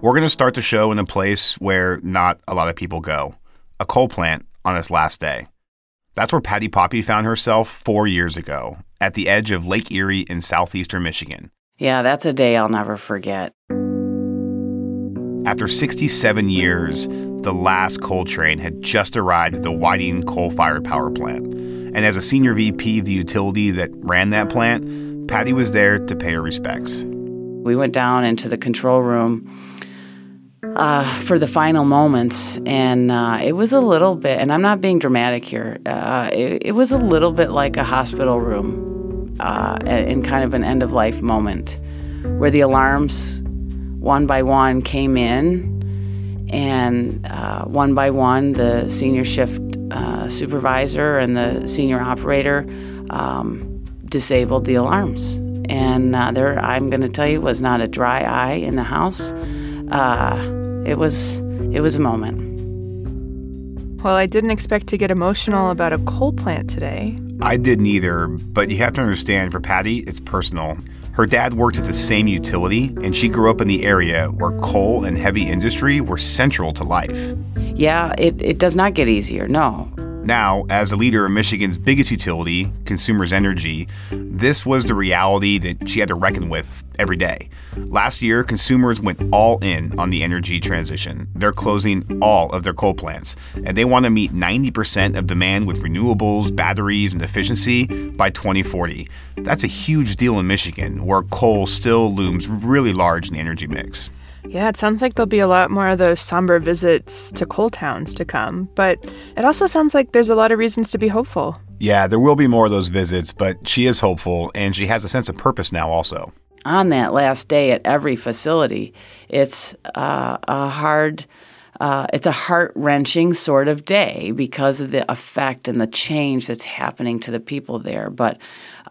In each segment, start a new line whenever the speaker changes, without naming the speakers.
We're going to start the show in a place where not a lot of people go a coal plant on its last day. That's where Patti Poppe found herself four years ago, at the edge of Lake Erie in southeastern Michigan.
Yeah, that's a day I'll never forget.
After 67 years, the last coal train had just arrived at the Whiting coal fired power plant. And as a senior VP of the utility that ran that plant, Patti was there to pay her respects.
We went down into the control room uh, for the final moments, and uh, it was a little bit, and I'm not being dramatic here, uh, it, it, was a little bit like a hospital room uh, in kind of an end of life moment where the alarms one by one came in, and uh, one by one, the senior shift uh, supervisor and the senior operator um, disabled the alarms. And there, I'm going to tell you, was not a dry eye in the house. Uh, it was it was a moment.
Well, I didn't expect to get emotional about a coal plant today.
I didn't either, but you have to understand for Patti, it's personal. Her dad worked at the same utility, and she grew up in the area where coal and heavy industry were central to life.
Yeah, it, it does not get easier, no.
Now, as a leader of Michigan's biggest utility, Consumers Energy, this was the reality that she had to reckon with every day. Last year, consumers went all in on the energy transition. They're closing all of their coal plants, and they want to meet 90% of demand with renewables, batteries, and efficiency by 2040. That's a huge deal in Michigan, where coal still looms really large in the energy mix.
Yeah, it sounds like there'll be a lot more of those somber visits to coal towns to come, but it also sounds like there's a lot of reasons to be hopeful.
Yeah, there will be more of those visits, but she is hopeful and she has a sense of purpose now also.
On that last day at every facility, it's uh, a hard, uh, it's a heart wrenching sort of day because of the effect and the change that's happening to the people there. But,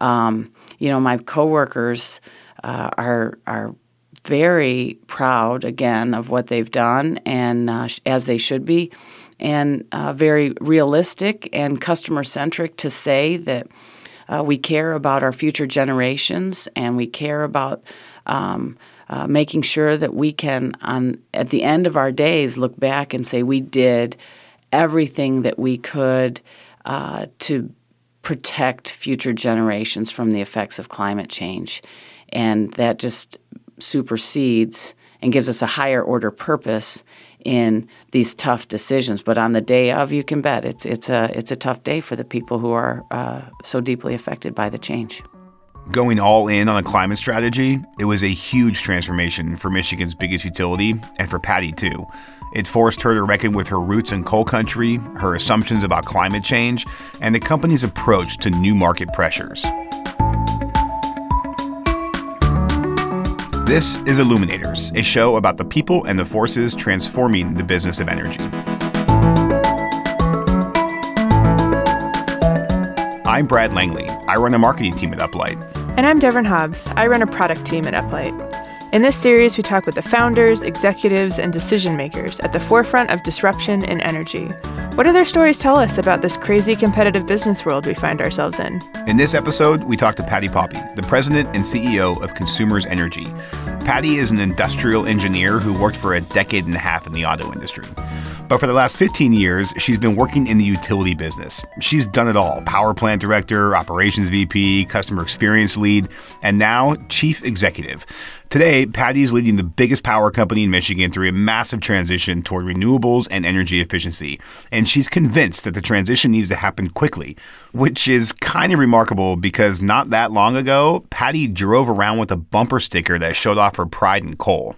um, you know, my coworkers uh, are, are very proud again of what they've done, and uh, as they should be, and uh, very realistic and customer centric to say that uh, we care about our future generations and we care about. Um, uh, making sure that we can, on at the end of our days, look back and say we did everything that we could uh, to protect future generations from the effects of climate change, and that just supersedes and gives us a higher order purpose in these tough decisions. But on the day of, you can bet it's it's a it's a tough day for the people who are uh, so deeply affected by the change.
Going all in on a climate strategy, it was a huge transformation for Michigan's biggest utility and for Patty too. It forced her to reckon with her roots in coal country, her assumptions about climate change, and the company's approach to new market pressures. This is Illuminators, a show about the people and the forces transforming the business of energy. I'm Brad Langley. I run a marketing team at Uplight.
And I'm Devin Hobbs. I run a product team at Uplight. In this series, we talk with the founders, executives, and decision makers at the forefront of disruption in energy. What do their stories tell us about this crazy competitive business world we find ourselves in?
In this episode, we talk to Patti Poppe, the president and CEO of Consumers Energy. Patti is an industrial engineer who worked for a decade and a half in the auto industry. But for the last 15 years, she's been working in the utility business. She's done it all power plant director, operations VP, customer experience lead, and now chief executive. Today, Patti is leading the biggest power company in Michigan through a massive transition toward renewables and energy efficiency. And she's convinced that the transition needs to happen quickly, which is kind of remarkable because not that long ago, Patti drove around with a bumper sticker that showed off her pride in coal.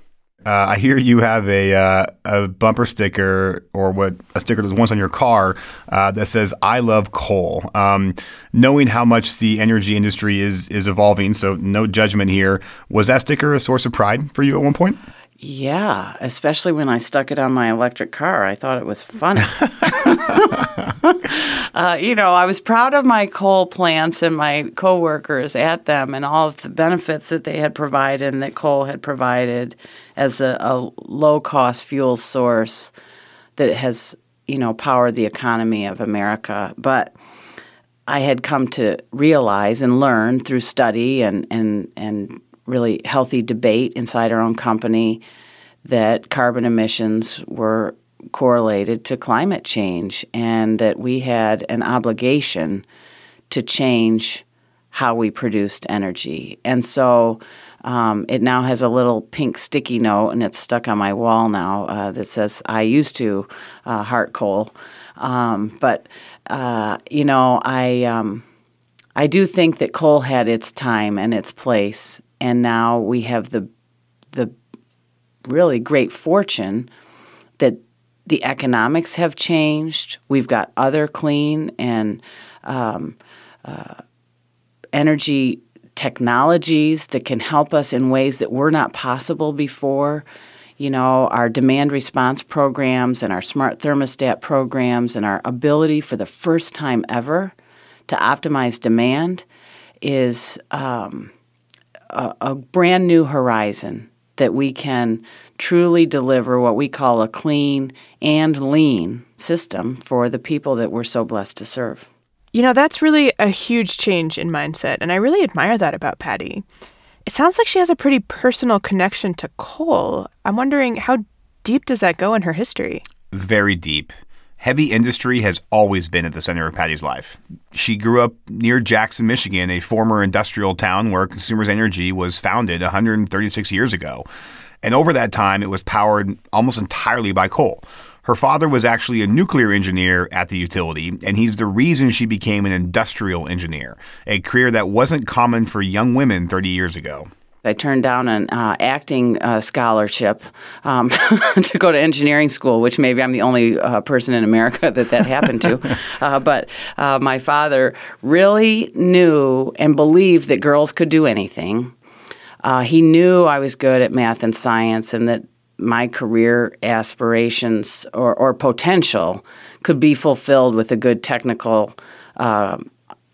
Uh, I hear you have a uh, a bumper sticker or what a sticker that was once on your car uh, that says "I love coal." Um, knowing how much the energy industry is is evolving, so no judgment here. Was that sticker a source of pride for you at one point?
Yeah, especially when I stuck it on my electric car. I thought it was funny. uh, you know, I was proud of my coal plants and my coworkers at them and all of the benefits that they had provided and that coal had provided as a, a low cost fuel source that has, you know, powered the economy of America. But I had come to realize and learn through study and, and, and really healthy debate inside our own company that carbon emissions were correlated to climate change and that we had an obligation to change how we produced energy. And so um, it now has a little pink sticky note and it's stuck on my wall now uh, that says, I used to uh, heart coal. Um, but, uh, you know, I, um, I do think that coal had its time and its place. And now we have the, the really great fortune that the economics have changed. We've got other clean and um, uh, energy technologies that can help us in ways that were not possible before. You know, our demand response programs and our smart thermostat programs and our ability for the first time ever to optimize demand is um, a, a brand new horizon that we can truly deliver what we call a clean and lean system for the people that we're so blessed to serve.
You know, that's really a huge change in mindset, and I really admire that about Patti. It sounds like she has a pretty personal connection to coal. I'm wondering how deep does that go in her history?
Very deep. Heavy industry has always been at the center of Patti's life. She grew up near Jackson, Michigan, a former industrial town where Consumers Energy was founded 136 years ago. And over that time, it was powered almost entirely by coal. Her father was actually a nuclear engineer at the utility, and he's the reason she became an industrial engineer, a career that wasn't common for young women 30 years ago.
I turned down an uh, acting uh, scholarship um, to go to engineering school, which maybe I'm the only uh, person in America that that happened to. Uh, but uh, my father really knew and believed that girls could do anything. Uh, he knew I was good at math and science and that my career aspirations or, or potential could be fulfilled with a good technical uh,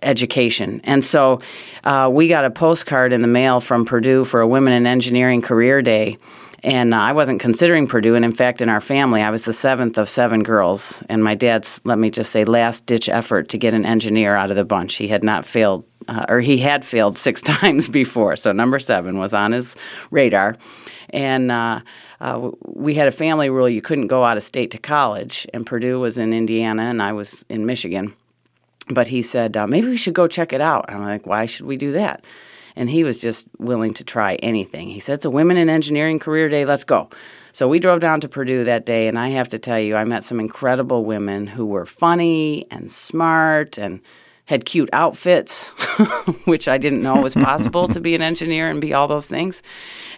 education. And so uh, we got a postcard in the mail from Purdue for a Women in Engineering Career Day. And uh, I wasn't considering Purdue. And in fact, in our family, I was the seventh of seven girls. And my dad's, let me just say, last ditch effort to get an engineer out of the bunch. He had not failed uh, or he had failed six times before. So number seven was on his radar. And uh, uh, we had a family rule you couldn't go out of state to college, and Purdue was in Indiana, and I was in Michigan. But he said, uh, maybe we should go check it out. I'm like, why should we do that? And he was just willing to try anything. He said, it's a Women in Engineering Career Day, let's go. So we drove down to Purdue that day, and I have to tell you, I met some incredible women who were funny and smart and had cute outfits, which I didn't know was possible to be an engineer and be all those things.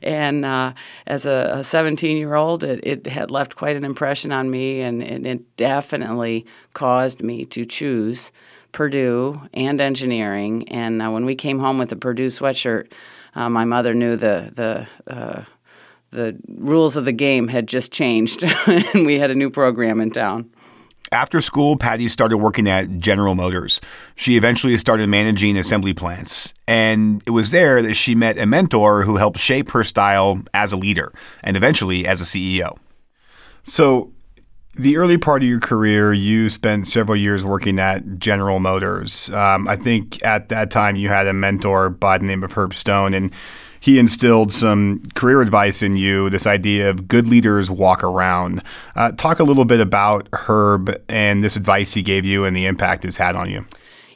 And uh, as a 17 year old, it, it, had left quite an impression on me, and, and it definitely caused me to choose Purdue and engineering. And uh, when we came home with a Purdue sweatshirt, uh, my mother knew the the uh, the rules of the game had just changed, and we had a new program in town.
After school, Patti started working at General Motors. She eventually started managing assembly plants. And it was there that she met a mentor who helped shape her style as a leader and eventually as a CEO. So, the early part of your career, you spent several years working at General Motors. Um, I think at that time you had a mentor by the name of Herb Stone. And he instilled some career advice in you this idea of good leaders walk around. Uh, talk a little bit about Herb and this advice he gave you and the impact it's had on you.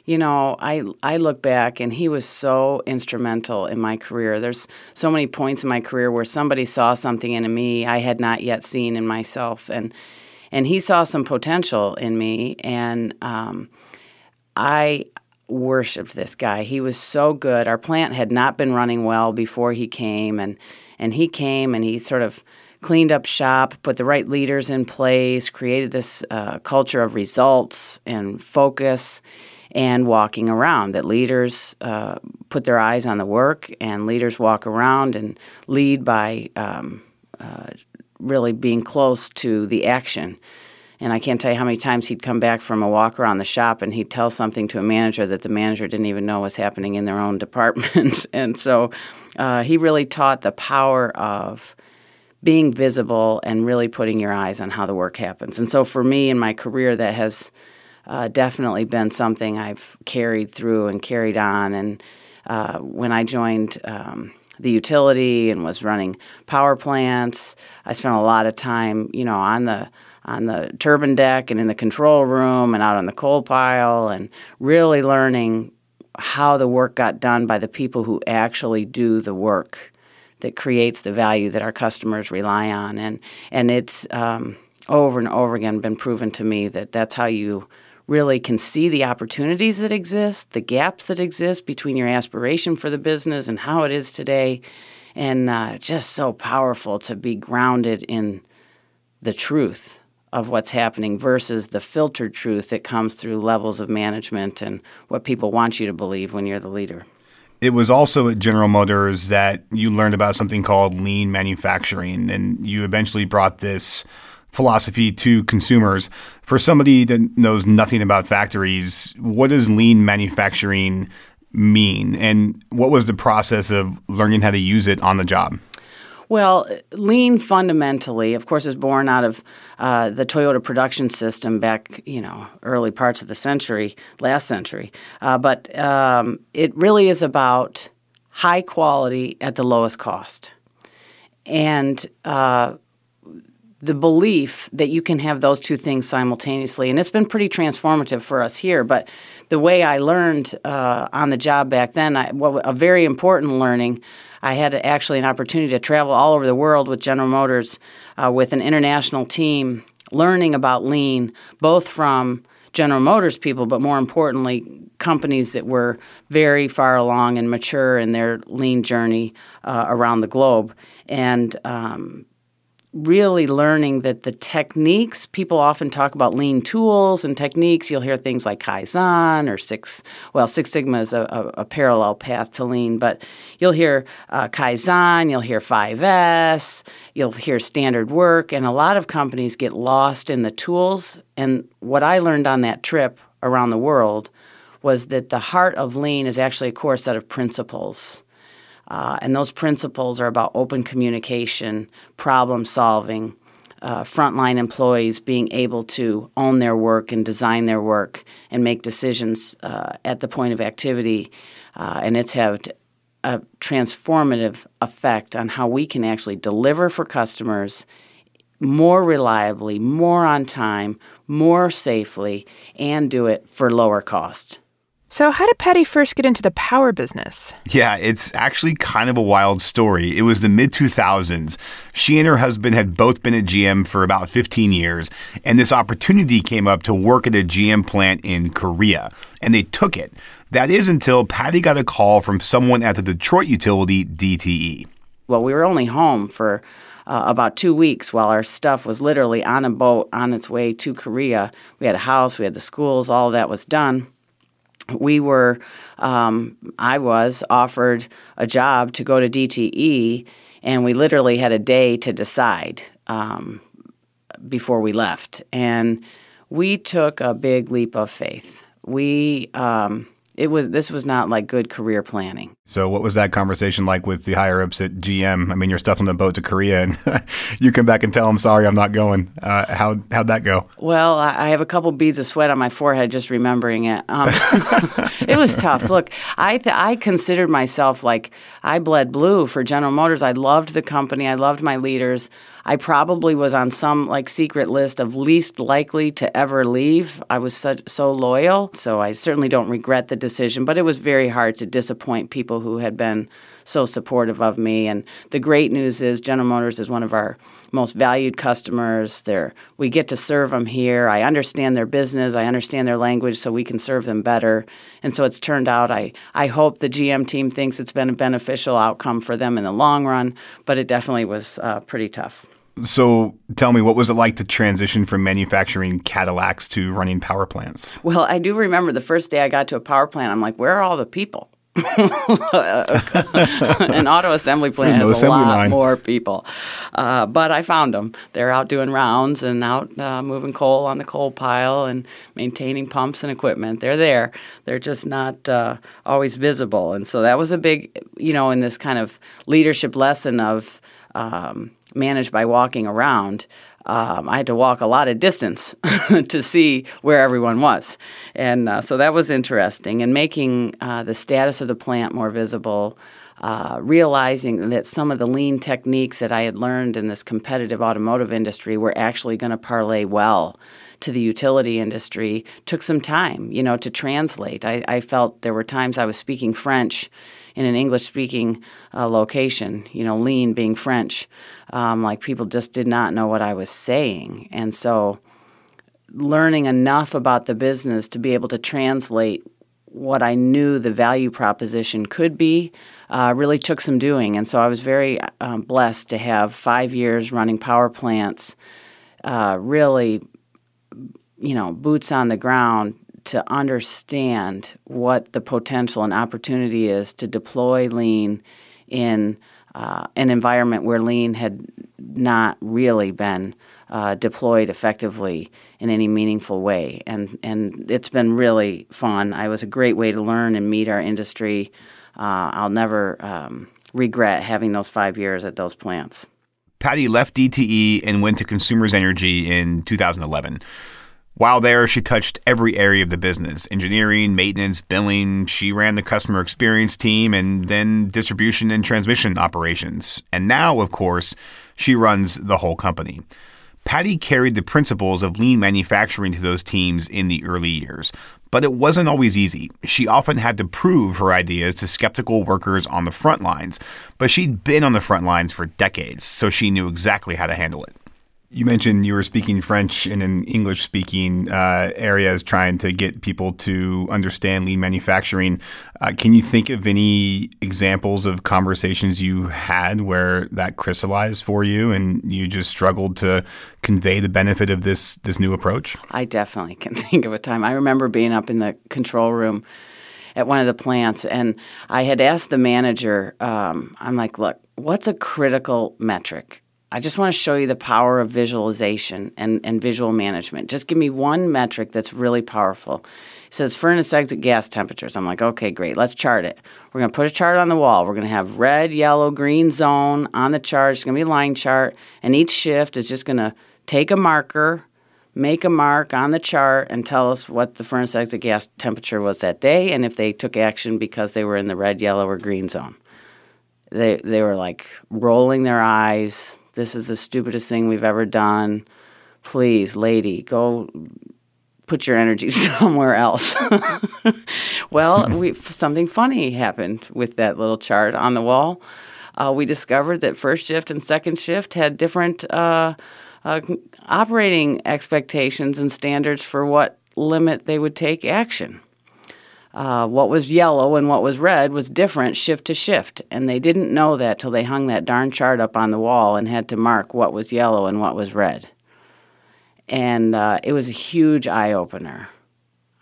You know, I I look back and he was so instrumental in my career. There's so many points in my career where somebody saw something in me I had not yet seen in myself, and and he saw some potential in me, and um, I worshipped this guy. He was so good. Our plant had not been running well before he came, and and he came and he sort of cleaned up shop, put the right leaders in place, created this uh, culture of results and focus and walking around. That leaders uh, put their eyes on the work, and leaders walk around and lead by um, uh, really being close to the action. And I can't tell you how many times he'd come back from a walk around the shop and he'd tell something to a manager that the manager didn't even know was happening in their own department. and so uh, he really taught the power of being visible and really putting your eyes on how the work happens. And so for me in my career, that has uh, definitely been something I've carried through and carried on. And uh, when I joined um, the utility and was running power plants. I spent a lot of time, you know, on the on the turbine deck and in the control room and out on the coal pile and really learning how the work got done by the people who actually do the work that creates the value that our customers rely on and and it's um, over and over again been proven to me that that's how you really can see the opportunities that exist, the gaps that exist between your aspiration for the business and how it is today, and uh, just so powerful to be grounded in the truth of what's happening versus the filtered truth that comes through levels of management and what people want you to believe when you're the leader.
It was also at General Motors that you learned about something called lean manufacturing, and you eventually brought this philosophy to consumers. For somebody that knows nothing about factories, what does lean manufacturing mean? And what was the process of learning how to use it on the job?
Well, lean fundamentally, of course, is born out of uh, the Toyota production system back, you know, early parts of the century, last century. Uh, but um, it really is about high quality at the lowest cost. And uh, the belief that you can have those two things simultaneously. And it's been pretty transformative for us here. But the way I learned uh, on the job back then, I, well, a very important learning, I had actually an opportunity to travel all over the world with General Motors uh, with an international team, learning about lean, both from General Motors people, but more importantly, companies that were very far along and mature in their lean journey uh, around the globe. And um, really learning that the techniques people often talk about lean tools and techniques. You'll hear things like kaizen or six well six sigma is a, a, a parallel path to lean but you'll hear uh, kaizen you'll hear 5s you'll hear standard work and a lot of companies get lost in the tools. And what i learned on that trip around the world was that the heart of lean is actually a core set of principles uh, and those principles are about open communication, problem solving, uh, frontline employees being able to own their work and design their work and make decisions uh, at the point of activity. Uh, and it's had a transformative effect on how we can actually deliver for customers more reliably, more on time, more safely, and do it for lower cost.
So, how did Patti first get into the power business?
Yeah, it's actually kind of a wild story. It was the mid 2000s. She and her husband had both been at GM for about 15 years, and this opportunity came up to work at a GM plant in Korea, and they took it. That is until Patti got a call from someone at the Detroit utility DTE.
Well, we were only home for uh, about two weeks while our stuff was literally on a boat on its way to Korea. We had a house, we had the schools, all of that was done we were, um, I was offered a job to go to DTE, and we literally had a day to decide um, before we left. And we took a big leap of faith. We, um, it was this was not like good career planning.
So what was that conversation like with the higher ups at GM? I mean, you're on a boat to Korea, and you come back and tell them, "Sorry, I'm not going." Uh, how how'd that go?
Well, I have a couple beads of sweat on my forehead just remembering it. Um, it was tough. Look, I th- I considered myself like I bled blue for General Motors. I loved the company. I loved my leaders. I probably was on some like secret list of least likely to ever leave. I was so, so loyal, so I certainly don't regret the decision, but it was very hard to disappoint people who had been so supportive of me. And the great news is General Motors is one of our most valued customers. They're, we get to serve them here. I understand their business. I understand their language, so we can serve them better. And so it's turned out. I, I hope the GM team thinks it's been a beneficial outcome for them in the long run, but it definitely was uh, pretty tough.
So tell me, what was it like to transition from manufacturing Cadillacs to running power plants?
Well, I do remember the first day I got to a power plant, I'm like, where are all the people? An auto assembly plant no has assembly a lot line. more people. Uh, but I found them. They're out doing rounds and out uh, moving coal on the coal pile and maintaining pumps and equipment. They're there. They're just not uh, always visible. And so that was a big, you know, in this kind of leadership lesson of um, managed by walking around. Um, I had to walk a lot of distance to see where everyone was. And uh, so that was interesting. And making uh, the status of the plant more visible, uh, realizing that some of the lean techniques that I had learned in this competitive automotive industry were actually going to parlay well to the utility industry took some time, you know, to translate. I, I felt there were times I was speaking French in an English speaking uh, location, you know, lean being French. Um, like people just did not know what I was saying. And so learning enough about the business to be able to translate what I knew the value proposition could be uh, really took some doing. And so I was very um, blessed to have five years running power plants, uh, really, you know, boots on the ground to understand what the potential and opportunity is to deploy lean in uh, an environment where lean had not really been uh, deployed effectively in any meaningful way. And, and it's been really fun. I was a great way to learn and meet our industry. Uh, I'll never um, regret having those five years at those plants.
Patti left DTE and went to Consumers Energy in 2011. While there, she touched every area of the business engineering, maintenance, billing. She ran the customer experience team and then distribution and transmission operations. And now, of course, she runs the whole company. Patti carried the principles of lean manufacturing to those teams in the early years, but it wasn't always easy. She often had to prove her ideas to skeptical workers on the front lines, but she'd been on the front lines for decades, so she knew exactly how to handle it. You mentioned you were speaking French in an English speaking uh, areas, trying to get people to understand lean manufacturing. Uh, can you think of any examples of conversations you had where that crystallized for you and you just struggled to convey the benefit of this, this new approach?
I definitely can think of a time. I remember being up in the control room at one of the plants, and I had asked the manager, um, I'm like, look, what's a critical metric? I just want to show you the power of visualization and, and visual management. Just give me one metric that's really powerful. It says furnace exit gas temperatures. I'm like, okay, great. Let's chart it. We're going to put a chart on the wall. We're going to have red, yellow, green zone on the chart. It's going to be a line chart. And each shift is just going to take a marker, make a mark on the chart, and tell us what the furnace exit gas temperature was that day and if they took action because they were in the red, yellow, or green zone. They, they were like rolling their eyes this is the stupidest thing we've ever done. Please, lady, go put your energy somewhere else. well, we, something funny happened with that little chart on the wall. Uh, we discovered that first shift and second shift had different uh, uh, operating expectations and standards for what limit they would take action uh, what was yellow and what was red was different shift to shift. And they didn't know that till they hung that darn chart up on the wall and had to mark what was yellow and what was red. And uh, it was a huge eye opener.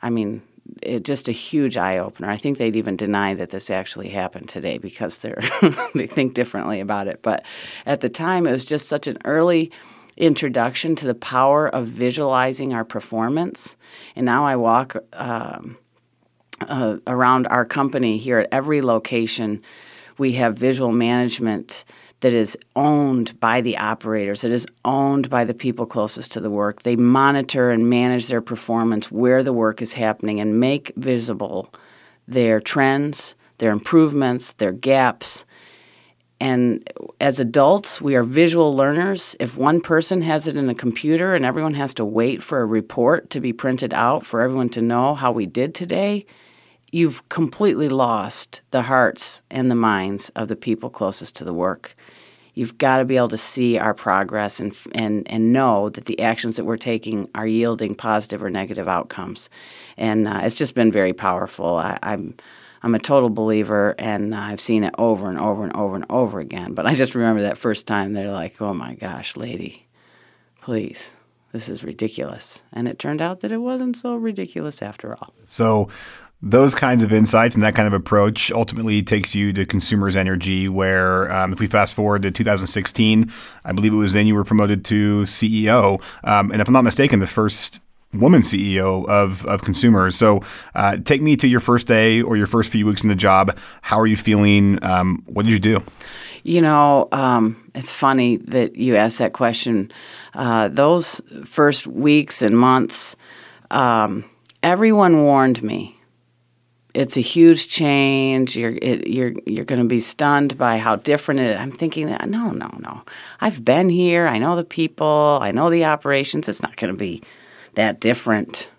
I mean, it, just a huge eye opener. I think they'd even deny that this actually happened today because they're they think differently about it. But at the time, it was just such an early introduction to the power of visualizing our performance. And now I walk. Um, uh, around our company here at every location, we have visual management that is owned by the operators, that is owned by the people closest to the work. They monitor and manage their performance where the work is happening and make visible their trends, their improvements, their gaps. And as adults, we are visual learners. If one person has it in a computer and everyone has to wait for a report to be printed out for everyone to know how we did today, you've completely lost the hearts and the minds of the people closest to the work. You've got to be able to see our progress and, and, and know that the actions that we're taking are yielding positive or negative outcomes. And uh, it's just been very powerful. I, I'm, I'm a total believer, and I've seen it over and over and over and over again. But I just remember that first time they're like, oh my gosh, lady, please this is ridiculous. And it turned out that it wasn't so ridiculous after all.
So, those kinds of insights and that kind of approach ultimately takes you to consumers energy where um, if we fast forward to 2016 i believe it was then you were promoted to ceo um, and if i'm not mistaken the first woman ceo of, of consumers. So uh, take me to your first day or your first few weeks in the job. How are you feeling? Um, what did you do?
You know um, it's funny that you asked that question. Uh, those first weeks and months um, everyone warned me it's a huge change. You're it, you're you're going to be stunned by how different it. I'm thinking that no, no, no. I've been here. I know the people. I know the operations. It's not going to be that different.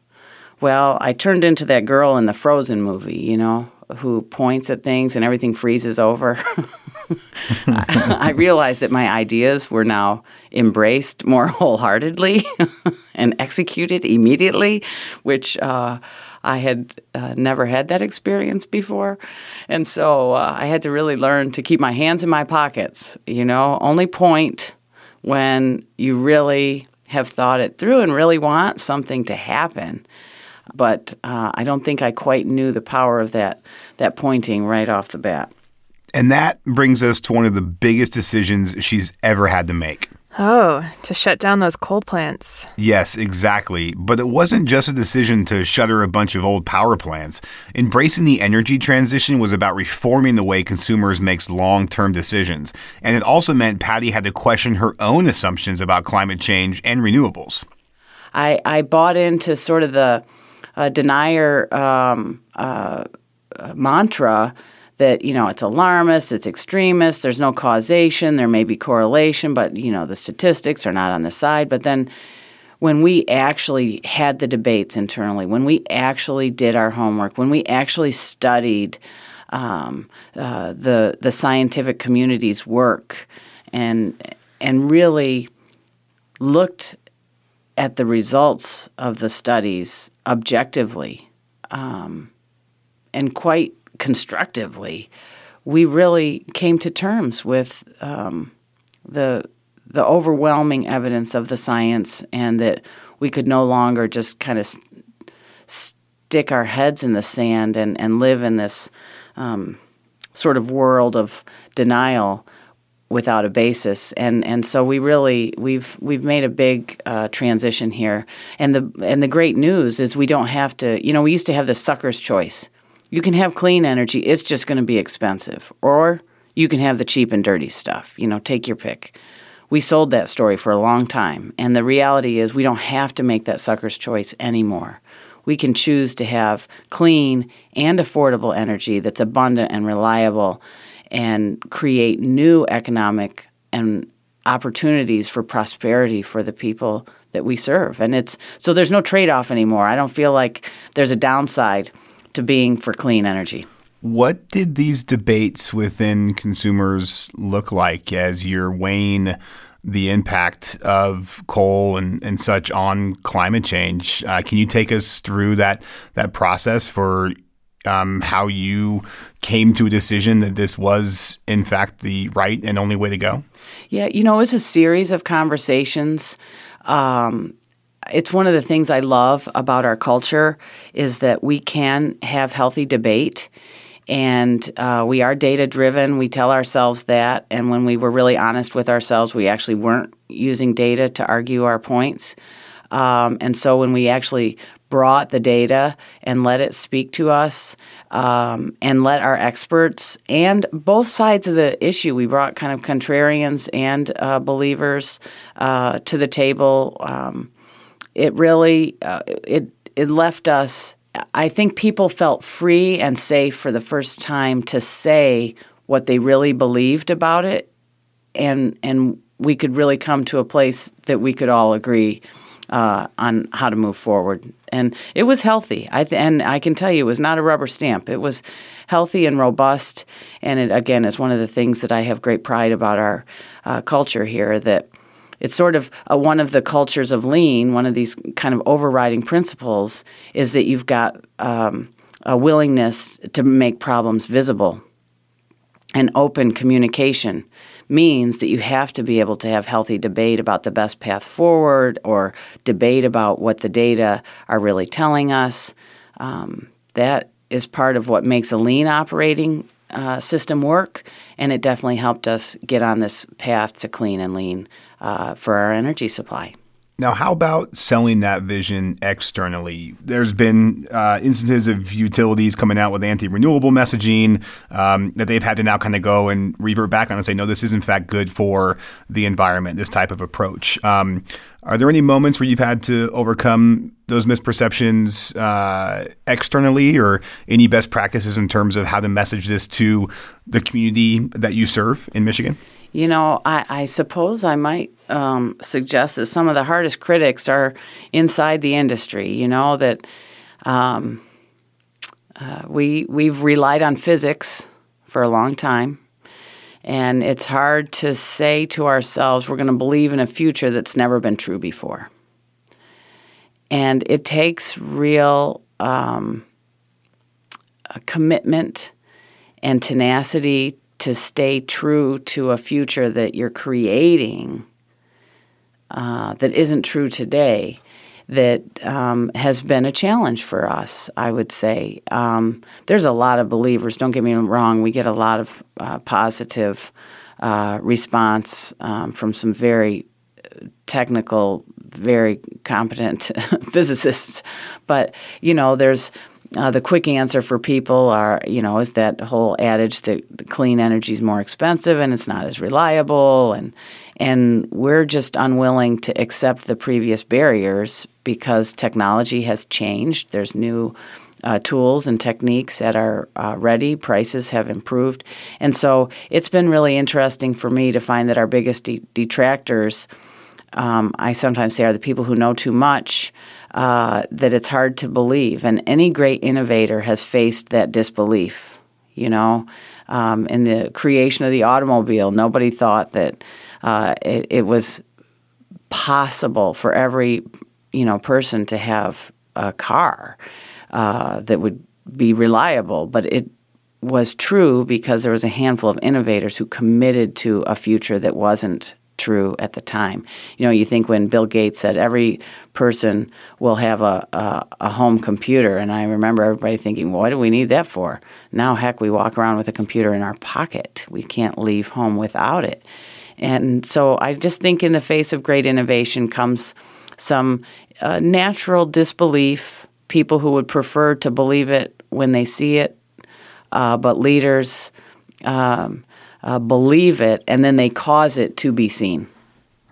Well, I turned into that girl in the Frozen movie, you know, who points at things and everything freezes over. I, I realized that my ideas were now embraced more wholeheartedly and executed immediately, which uh, I had uh, never had that experience before. And so uh, I had to really learn to keep my hands in my pockets, you know, only point when you really have thought it through and really want something to happen. But uh, I don't think I quite knew the power of that that pointing right off the bat.
And that brings us to one of the biggest decisions she's ever had to make.
Oh, to shut down those coal plants.
Yes, exactly. But it wasn't just a decision to shutter a bunch of old power plants. Embracing the energy transition was about reforming the way consumers makes long-term decisions. And it also meant Patti had to question her own assumptions about climate change and renewables.
I, I bought into sort of the uh, denier um, uh, uh mantra that you know it's alarmist, it's extremist. There's no causation. There may be correlation, but you know the statistics are not on the side. But then when we actually had the debates internally, when we actually did our homework, when we actually studied um, uh, the the scientific community's work, and and really looked at the results of the studies objectively um, and quite constructively, we really came to terms with um, the the overwhelming evidence of the science, and that we could no longer just kind of stick our heads in the sand and, and live in this um, sort of world of denial without a basis. And and so we really we've we've made a big uh, transition here. And the and the great news is we don't have to. You know, we used to have the sucker's choice. You can have clean energy, it's just going to be expensive. Or you can have the cheap and dirty stuff. You know, take your pick. We sold that story for a long time, and the reality is we don't have to make that sucker's choice anymore. We can choose to have clean and affordable energy that's abundant and reliable and create new economic and opportunities for prosperity for the people that we serve. And it's so there's no trade off anymore. I don't feel like there's a downside to being for clean energy.
What did these debates within consumers look like as you're weighing the impact of coal and, and such on climate change? Uh, can you take us through that that process for um, how you came to a decision that this was in fact the right and only way to go?
Yeah, you know, it was a series of conversations. Um, it's one of the things I love about our culture is that we can have healthy debate. And uh, we are data driven. We tell ourselves that. And when we were really honest with ourselves, we actually weren't using data to argue our points. Um, and so when we actually brought the data and let it speak to us um, and let our experts and both sides of the issue, we brought kind of contrarians and uh, believers uh, to the table. Um, it really uh, it it left us. I think people felt free and safe for the first time to say what they really believed about it, and and we could really come to a place that we could all agree uh, on how to move forward. And it was healthy. I th- and I can tell you, it was not a rubber stamp. It was healthy and robust. And it again is one of the things that I have great pride about our uh, culture here that it's sort of a, one of the cultures of lean, one of these kind of overriding principles is that you've got um, a willingness to make problems visible. And open communication means that you have to be able to have healthy debate about the best path forward or debate about what the data are really telling us. Um, that is part of what makes a lean operating uh, system work, and it definitely helped us get on this path to clean and lean uh, for our energy supply.
Now, how about selling that vision externally? There's been uh, instances of utilities coming out with anti renewable messaging um, that they've had to now kind of go and revert back on and say, no, this is in fact good for the environment, this type of approach. Um, are there any moments where you've had to overcome those misperceptions uh, externally or any best practices in terms of how to message this to the community that you serve in Michigan?
You know, I, I suppose I might um, suggest that some of the hardest critics are inside the industry. You know that um, uh, we we've relied on physics for a long time, and it's hard to say to ourselves we're going to believe in a future that's never been true before. And it takes real um, commitment and tenacity to stay true to a future that you're creating uh, that isn't true today that um, has been a challenge for us, I would say. Um, there's a lot of believers, don't get me wrong, we get a lot of uh, positive uh, response um, from some very technical, very competent physicists. But, you know, there's uh, the quick answer for people are, you know, is that whole adage that clean energy is more expensive and it's not as reliable, and and we're just unwilling to accept the previous barriers because technology has changed. There's new uh, tools and techniques that are uh, ready. Prices have improved, and so it's been really interesting for me to find that our biggest de- detractors, um, I sometimes say, are the people who know too much uh, that it's hard to believe. And any great innovator has faced that disbelief. You know, um, in the creation of the automobile, nobody thought that uh, it, it, was possible for every you know person to have a car uh, that would be reliable, but it was true because there was a handful of innovators who committed to a future that wasn't true at the time. You know, you think when Bill Gates said every person will have a, a, a, home computer, and I remember everybody thinking, what do we need that for? Now, heck, we walk around with a computer in our pocket. We can't leave home without it. And so I just think in the face of great innovation comes some uh, natural disbelief, people who would prefer to believe it when they see it, uh, but leaders. Um, uh, believe it and then they cause it to be seen.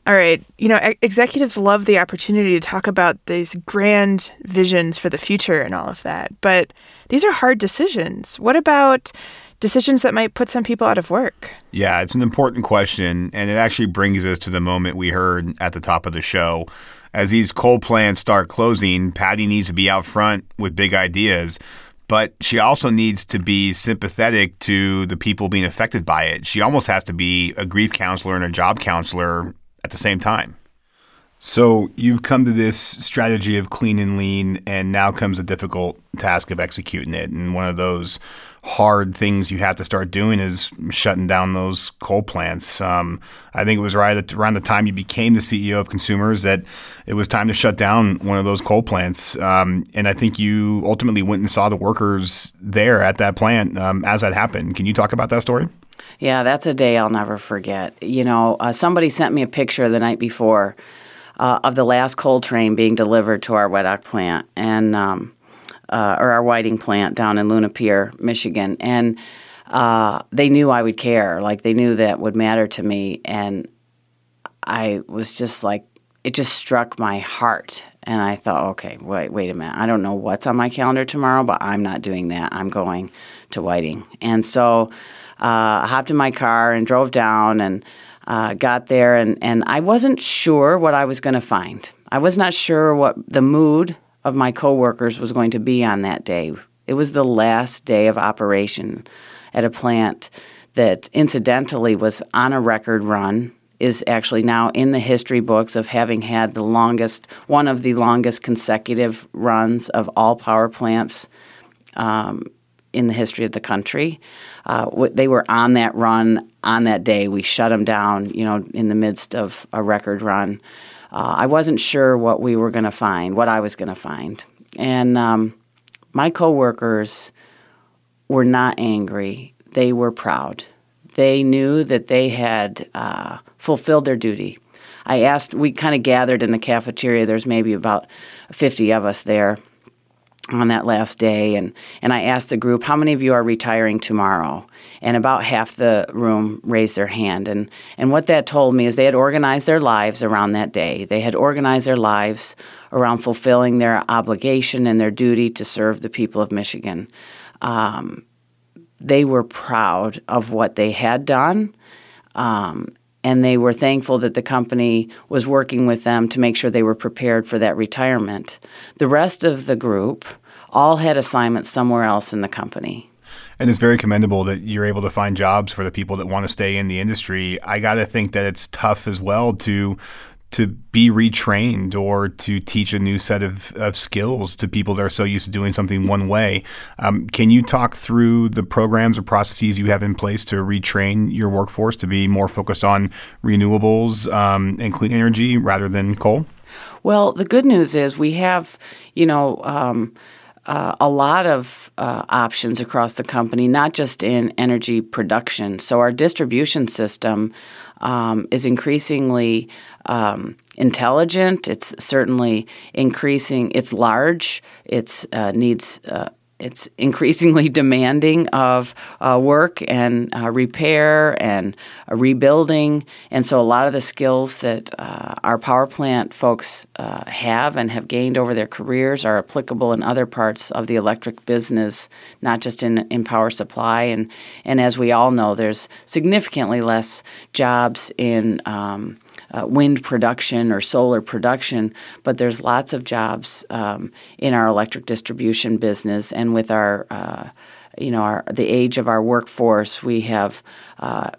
All right. You know, executives love the opportunity to talk about these grand visions for the future and all of that. But these are hard decisions. What about decisions that might put some people out of work?
Yeah, it's an important question. And it actually brings us to the moment we heard at the top of the show. As these coal plants start closing, Patti needs to be out front with big ideas but she also needs to be sympathetic to the people being affected by it. She almost has to be a grief counselor and a job counselor at the same time. So you've come to this strategy of clean and lean, and now comes the difficult task of executing it. And one of those hard things you have to start doing is shutting down those coal plants. Um, I think it was right around the time you became the CEO of Consumers that it was time to shut down one of those coal plants. Um, and I think you ultimately went and saw the workers there at that plant um, as that happened. Can you talk about that story?
Yeah, that's a day I'll never forget. You know, uh, somebody sent me a picture the night before uh, of the last coal train being delivered to our Weadock plant, and um, uh, or our whiting plant down in Luna Pier, Michigan, and uh, they knew I would care. Like they knew that would matter to me, and I was just like, it just struck my heart, and I thought, okay, wait, wait a minute. I don't know what's on my calendar tomorrow, but I'm not doing that. I'm going to Whiting, and so uh, I hopped in my car and drove down and. Uh, got there and, and I wasn't sure what I was going to find. I was not sure what the mood of my coworkers was going to be on that day. It was the last day of operation at a plant that incidentally was on a record run is actually now in the history books of having had the longest one of the longest consecutive runs of all power plants um, in the history of the country. Uh, they were on that run on that day. We shut them down, you know, in the midst of a record run uh, I wasn't sure what we were going to find, what I was going to find. And um, my coworkers were not angry, they were proud. They knew that they had uh, fulfilled their duty. I asked, we kind of gathered in the cafeteria. There's maybe about 50 of us there on that last day and, and I asked the group, how many of you are retiring tomorrow? And about half the room raised their hand. And, and what that told me is they had organized their lives around that day. They had organized their lives around fulfilling their obligation and their duty to serve the people of Michigan. Um, they were proud of what they had done. Um, and they were thankful that the company was working with them to make sure they were prepared for that retirement. The rest of the group all had assignments somewhere else in the company.
And it's very commendable that you're able to find jobs for the people that want to stay in the industry. I got to think that it's tough as well to to be retrained or to teach a new set of, of skills to people that are so used to doing something one way. Um, can you talk through the programs or processes you have in place to retrain your workforce to be more focused on renewables um, and clean energy rather than coal?
Well, the good news is we have, you know, um, uh, a lot of uh, options across the company, not just in energy production. So our distribution system um, is increasingly um, intelligent. It's certainly increasing. It's large. It uh, needs uh, it's increasingly demanding of uh, work and uh, repair and uh, rebuilding. And so, a lot of the skills that uh, our power plant folks uh, have and have gained over their careers are applicable in other parts of the electric business, not just in, in power supply. And, and as we all know, there's significantly less jobs in um, uh, wind production or solar production, but there's lots of jobs um, in our electric distribution business, and with our uh, you know our, the age of our workforce, we have uh,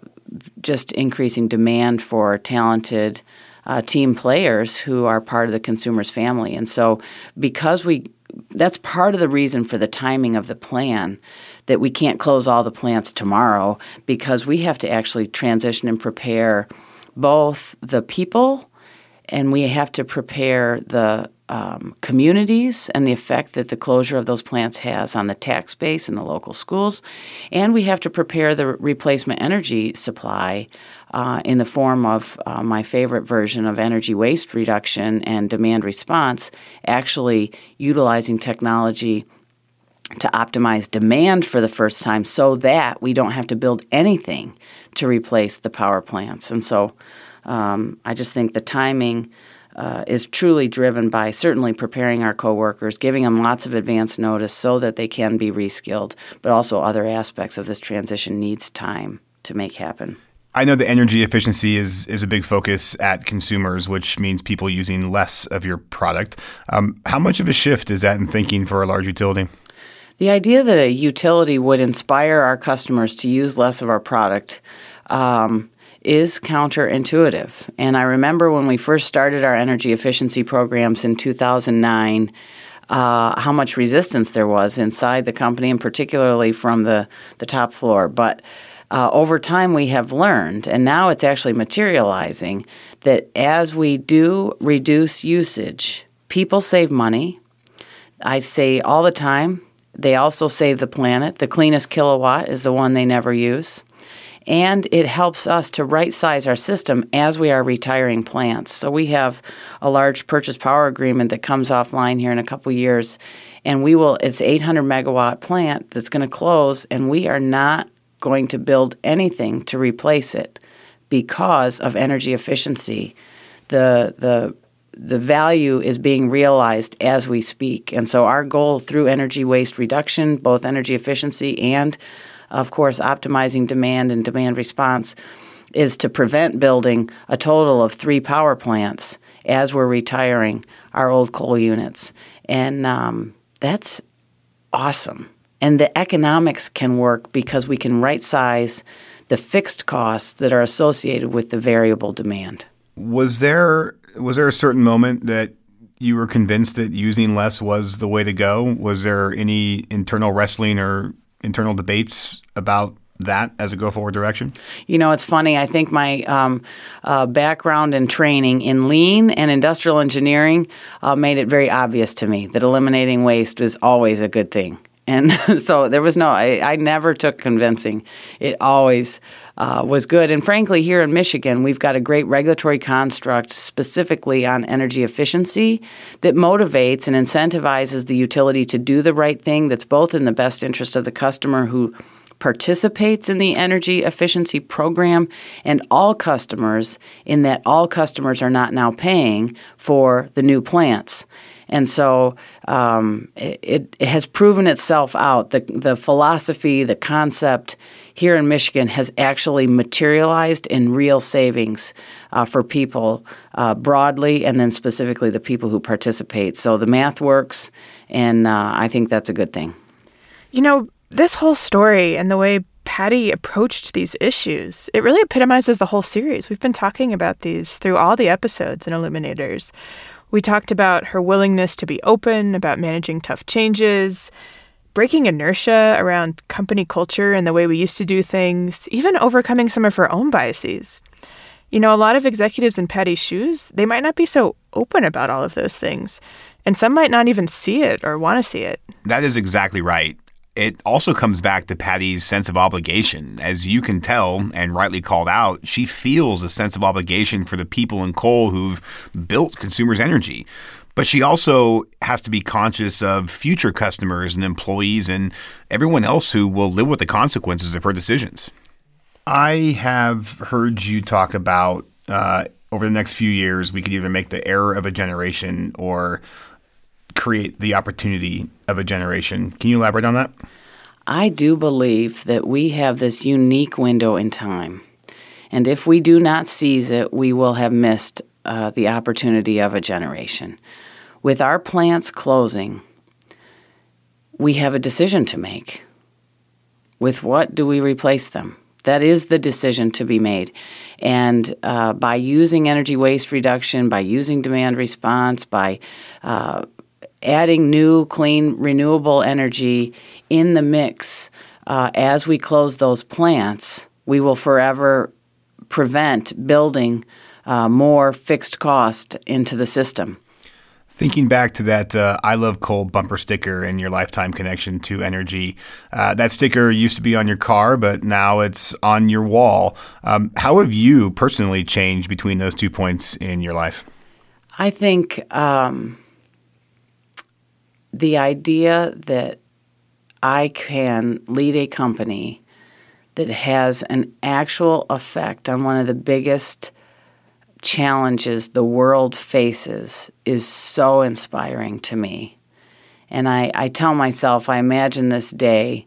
just increasing demand for talented uh, team players who are part of the consumer's family, and so because we that's part of the reason for the timing of the plan that we can't close all the plants tomorrow because we have to actually transition and prepare both the people and we have to prepare the um, communities and the effect that the closure of those plants has on the tax base and the local schools. And we have to prepare the replacement energy supply uh, in the form of uh, my favorite version of energy waste reduction and demand response, actually utilizing technology to optimize demand for the first time so that we don't have to build anything to replace the power plants. And so um, I just think the timing uh, is truly driven by certainly preparing our coworkers, giving them lots of advance notice so that they can be reskilled, but also other aspects of this transition needs time to make happen.
I know that energy efficiency is is a big focus at consumers, which means people using less of your product. Um, how much of a shift is that in thinking for a large utility?
The idea that a utility would inspire our customers to use less of our product um, is counterintuitive. And I remember when we first started our energy efficiency programs in 2009. Uh, how much resistance there was inside the company, and particularly from the, the top floor. But uh, over time, we have learned, and now it's actually materializing, that as we do reduce usage, people save money. I say all the time they also save the planet. The cleanest kilowatt is the one they never use. And it helps us to right size our system as we are retiring plants. So we have a large purchase power agreement that comes offline here in a couple years. And we will, it's 800 megawatt plant that's going to close, and we are not going to build anything to replace it because of energy efficiency. The, the the value is being realized as we speak. And so, our goal through energy waste reduction, both energy efficiency and, of course, optimizing demand and demand response, is to prevent building a total of three power plants as we're retiring our old coal units. And um, that's awesome. And the economics can work because we can right size the fixed costs that are associated with the variable demand.
Was there was there a certain moment that you were convinced that using less was the way to go? Was there any internal wrestling or internal debates about that as a go forward direction?
You know, it's funny. I think my um, uh, background and training in lean and industrial engineering uh, made it very obvious to me that eliminating waste was always a good thing. And so there was no, I, I never took convincing. It always uh, was good. And frankly, here in Michigan, we've got a great regulatory construct specifically on energy efficiency that motivates and incentivizes the utility to do the right thing that's both in the best interest of the customer who participates in the energy efficiency program and all customers, in that all customers are not now paying for the new plants. And so um, it, it, has proven itself out. The, the philosophy, the concept here in Michigan has actually materialized in real savings uh, for people uh, broadly and then specifically the people who participate. So the math works, and uh, I think that's a good thing.
You know, this whole story and the way Patti approached these issues, it really epitomizes the whole series. We've been talking about these through all the episodes in Illuminators. We talked about her willingness to be open, about managing tough changes, breaking inertia around company culture and the way we used to do things, even overcoming some of her own biases. You know, a lot of executives in Patti's shoes, they might not be so open about all of those things. And some might not even see it or want to see it.
That is exactly right it also comes back to Patti's sense of obligation. As you can tell, and rightly called out, she feels a sense of obligation for the people in coal who've built Consumers Energy. But she also has to be conscious of future customers and employees and everyone else who will live with the consequences of her decisions. I have heard you talk about uh, over the next few years, we could either make the error of a generation or create the opportunity of a generation. Can you elaborate on that?
I do believe that we have this unique window in time. And if we do not seize it, we will have missed uh, the opportunity of a generation. With our plants closing, we have a decision to make. With what do we replace them? That is the decision to be made. And uh, by using energy waste reduction, by using demand response, by uh, adding new, clean, renewable energy in the mix uh, as we close those plants, we will forever prevent building uh, more fixed cost into the system.
Thinking back to that uh, I Love Coal bumper sticker and your lifetime connection to energy, uh, that sticker used to be on your car, but now it's on your wall. Um, how have you personally changed between those two points in your life?
I think um, the idea that I can lead a company that has an actual effect on one of the biggest challenges the world faces is so inspiring to me. And I, I tell myself, I imagine this day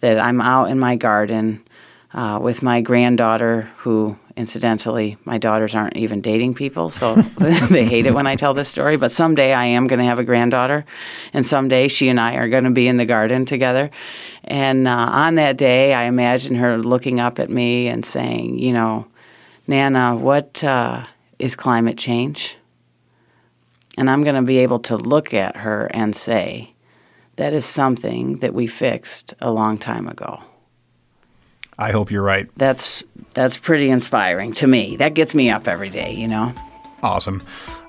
that I'm out in my garden uh, with my granddaughter, who incidentally, my daughters aren't even dating people, so they hate it when I tell this story. But someday I am going to have a granddaughter, and someday she and I are going to be in the garden together. And uh, on that day, I imagine her looking up at me and saying, You know, Nana, what uh, is climate change? And I'm going to be able to look at her and say, That is something that we fixed a long time ago.
I hope you're right.
That's that's pretty inspiring to me. That gets me up every day, you know.
Awesome.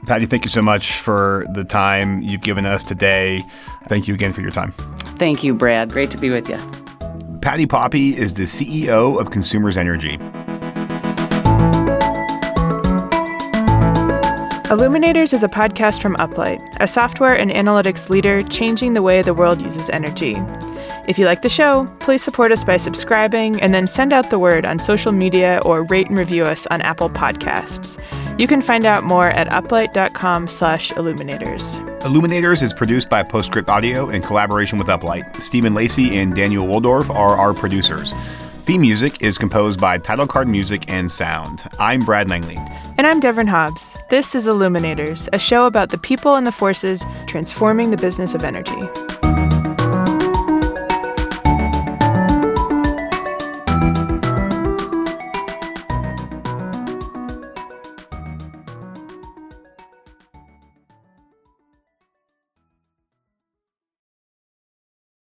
Patti, thank you so much for the time you've given us today. Thank you again for your time.
Thank you, Brad. Great to be with you.
Patti Poppe is the CEO of Consumers Energy.
Illuminators is a podcast from Uplight, a software and analytics leader changing the way the world uses energy. If you like the show, please support us by subscribing and then send out the word on social media or rate and review us on Apple Podcasts. You can find out more at uplight.com slash illuminators.
Illuminators is produced by Postscript Audio in collaboration with Uplight. Stephen Lacey and Daniel Woldorf are our producers. Theme music is composed by Title Card Music and Sound. I'm Brad Langley.
And I'm Devin Hobbs. This is Illuminators, a show about the people and the forces transforming the business of energy.